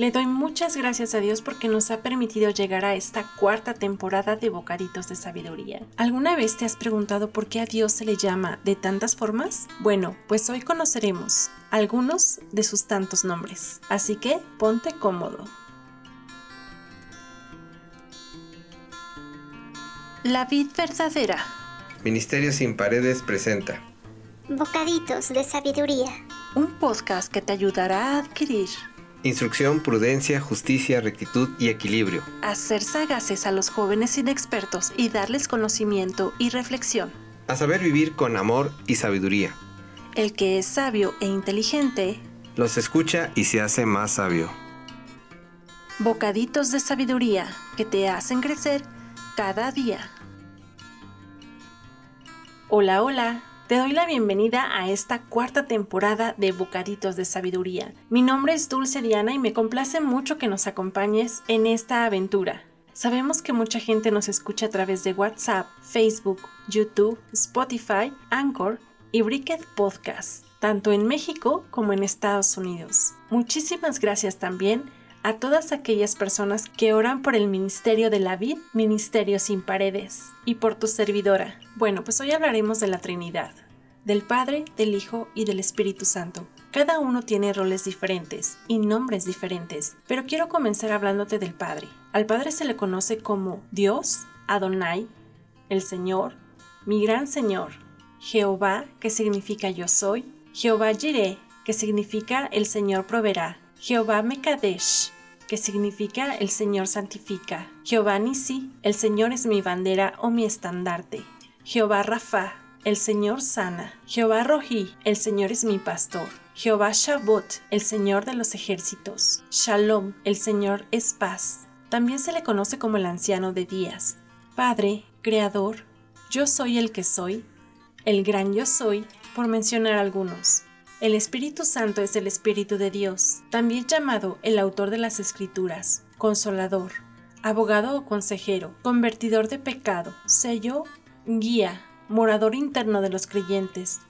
Le doy muchas gracias a Dios porque nos ha permitido llegar a esta cuarta temporada de Bocaditos de Sabiduría. ¿Alguna vez te has preguntado por qué a Dios se le llama de tantas formas? Bueno, pues hoy conoceremos algunos de sus tantos nombres. Así que ponte cómodo. La vid verdadera. Ministerio sin paredes presenta Bocaditos de Sabiduría. Un podcast que te ayudará a adquirir Instrucción, prudencia, justicia, rectitud y equilibrio. Hacer sagaces a los jóvenes inexpertos y darles conocimiento y reflexión. A saber vivir con amor y sabiduría. El que es sabio e inteligente los escucha y se hace más sabio. Bocaditos de sabiduría que te hacen crecer cada día. Hola, hola. Te doy la bienvenida a esta cuarta temporada de Bocaditos de Sabiduría. Mi nombre es Dulce Diana y me complace mucho que nos acompañes en esta aventura. Sabemos que mucha gente nos escucha a través de WhatsApp, Facebook, YouTube, Spotify, Anchor y Bricket Podcast, tanto en México como en Estados Unidos. Muchísimas gracias también a todas aquellas personas que oran por el ministerio de la vid, Ministerio sin paredes, y por tu servidora. Bueno, pues hoy hablaremos de la Trinidad, del Padre, del Hijo y del Espíritu Santo. Cada uno tiene roles diferentes y nombres diferentes, pero quiero comenzar hablándote del Padre. Al Padre se le conoce como Dios, Adonai, el Señor, mi gran Señor, Jehová, que significa yo soy, Jehová Jireh, que significa el Señor proveerá, Jehová Mekadesh, que significa el Señor santifica, Jehová Nisi, el Señor es mi bandera o mi estandarte, Jehová Rafa, el Señor sana. Jehová Rohi, el Señor es mi pastor. Jehová Shabot, el Señor de los ejércitos. Shalom, el Señor es paz. También se le conoce como el anciano de días. Padre, Creador, yo soy el que soy, el gran yo soy, por mencionar algunos. El Espíritu Santo es el Espíritu de Dios, también llamado el autor de las Escrituras, consolador, abogado o consejero, convertidor de pecado, sello, guía, morador interno de los creyentes,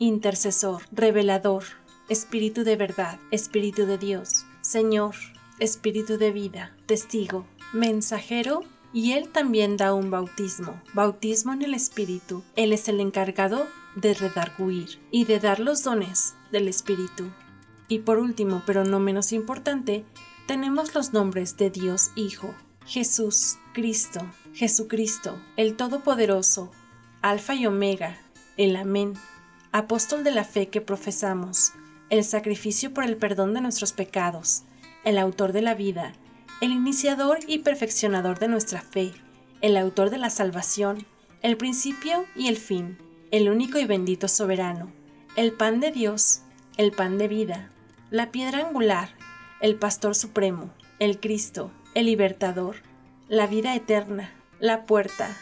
intercesor, revelador, espíritu de verdad, espíritu de Dios, Señor, espíritu de vida, testigo, mensajero, y Él también da un bautismo, bautismo en el Espíritu. Él es el encargado de redarguir y de dar los dones del Espíritu. Y por último, pero no menos importante, tenemos los nombres de Dios Hijo, Jesús, Cristo, Jesucristo, el Todopoderoso, Alfa y Omega, el Amén, apóstol de la fe que profesamos, el sacrificio por el perdón de nuestros pecados, el autor de la vida, el iniciador y perfeccionador de nuestra fe, el autor de la salvación, el principio y el fin, el único y bendito soberano, el pan de Dios, el pan de vida, la piedra angular, el pastor supremo, el Cristo, el libertador, la vida eterna, la puerta,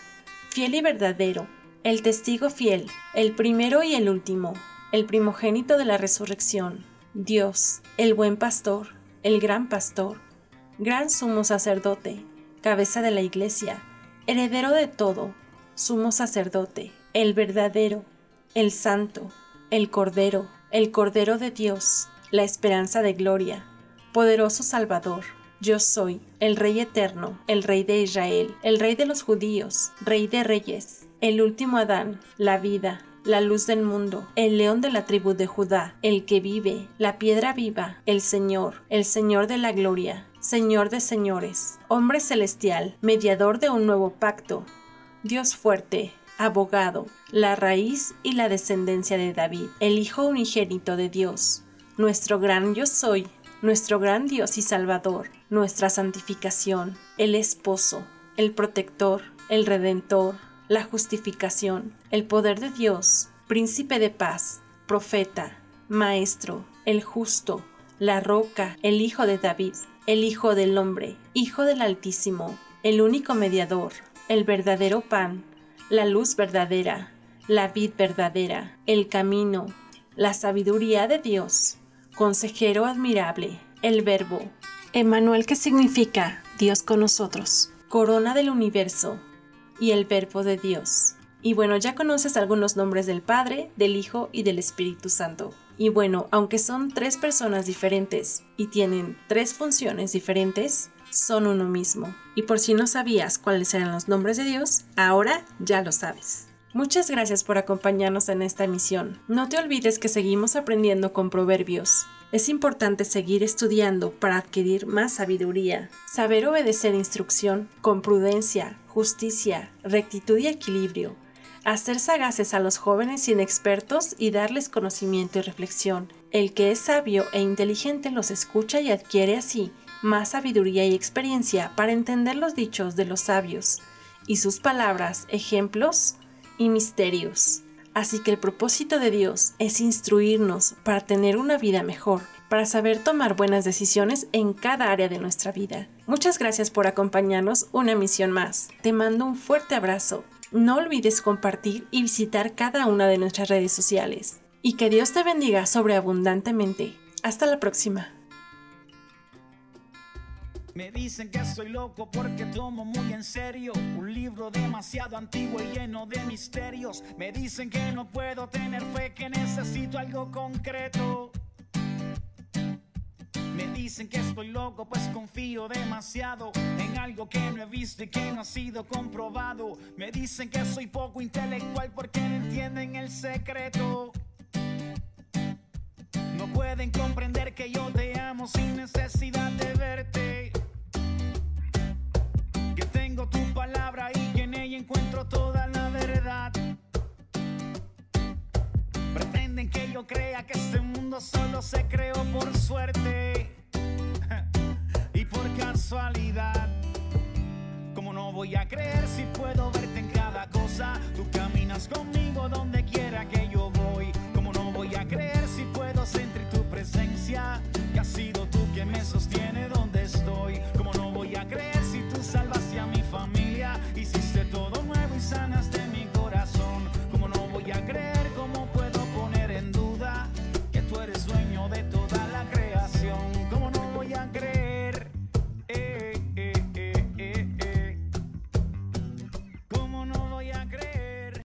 fiel y verdadero, el testigo fiel, el primero y el último, el primogénito de la resurrección, Dios, el buen pastor, el gran pastor, gran sumo sacerdote, cabeza de la iglesia, heredero de todo, sumo sacerdote, el verdadero, el santo, el cordero, el cordero de Dios, la esperanza de gloria, poderoso Salvador. Yo soy el Rey eterno, el Rey de Israel, el Rey de los judíos, Rey de reyes, el último Adán, la vida, la luz del mundo, el león de la tribu de Judá, el que vive, la piedra viva, el Señor, el Señor de la gloria, Señor de señores, hombre celestial, mediador de un nuevo pacto, Dios fuerte, abogado, la raíz y la descendencia de David, el Hijo unigénito de Dios, nuestro gran yo soy, nuestro gran Dios y Salvador, nuestra santificación, el esposo, el protector, el redentor, la justificación, el poder de Dios, príncipe de paz, profeta, maestro, el justo, la roca, el hijo de David, el hijo del hombre, hijo del Altísimo, el único mediador, el verdadero pan, la luz verdadera, la vid verdadera, el camino, la sabiduría de Dios, consejero admirable, el verbo, Emmanuel que significa Dios con nosotros, corona del universo, y el Verbo de Dios. Y bueno, ya conoces algunos nombres del Padre, del Hijo y del Espíritu Santo. Y bueno, aunque son tres personas diferentes y tienen tres funciones diferentes, son uno mismo. Y por si no sabías cuáles eran los nombres de Dios, ahora ya lo sabes. Muchas gracias por acompañarnos en esta emisión. No te olvides que seguimos aprendiendo con proverbios. Es importante seguir estudiando para adquirir más sabiduría, saber obedecer instrucción con prudencia, justicia, rectitud y equilibrio, hacer sagaces a los jóvenes inexpertos y darles conocimiento y reflexión. El que es sabio e inteligente los escucha y adquiere así más sabiduría y experiencia para entender los dichos de los sabios y sus palabras, ejemplos y misterios. Así que el propósito de Dios es instruirnos para tener una vida mejor, para saber tomar buenas decisiones en cada área de nuestra vida. Muchas gracias por acompañarnos una misión más. Te mando un fuerte abrazo. No olvides compartir y visitar cada una de nuestras redes sociales. Y que Dios te bendiga sobreabundantemente. Hasta la próxima. Me dicen que soy loco porque tomo muy en serio un libro demasiado antiguo y lleno de misterios. Me dicen que no puedo tener fe, que necesito algo concreto. Dicen que estoy loco, pues confío demasiado en algo que no he visto y que no ha sido comprobado. Me dicen que soy poco intelectual porque no entienden el secreto. No pueden comprender que yo te amo sin necesidad de verte tu palabra y que en ella encuentro toda la verdad. Pretenden que yo crea que este mundo solo se creó por suerte casualidad. Como no voy a creer si puedo verte en cada cosa, tú caminas conmigo donde quiera que